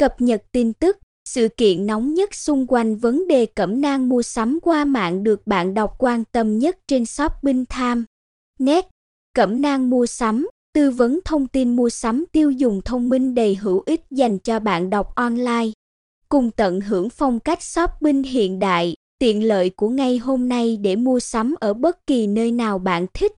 Cập nhật tin tức, sự kiện nóng nhất xung quanh vấn đề cẩm nang mua sắm qua mạng được bạn đọc quan tâm nhất trên Shopping Time. Net, cẩm nang mua sắm, tư vấn thông tin mua sắm tiêu dùng thông minh đầy hữu ích dành cho bạn đọc online. Cùng tận hưởng phong cách shopping hiện đại, tiện lợi của ngày hôm nay để mua sắm ở bất kỳ nơi nào bạn thích.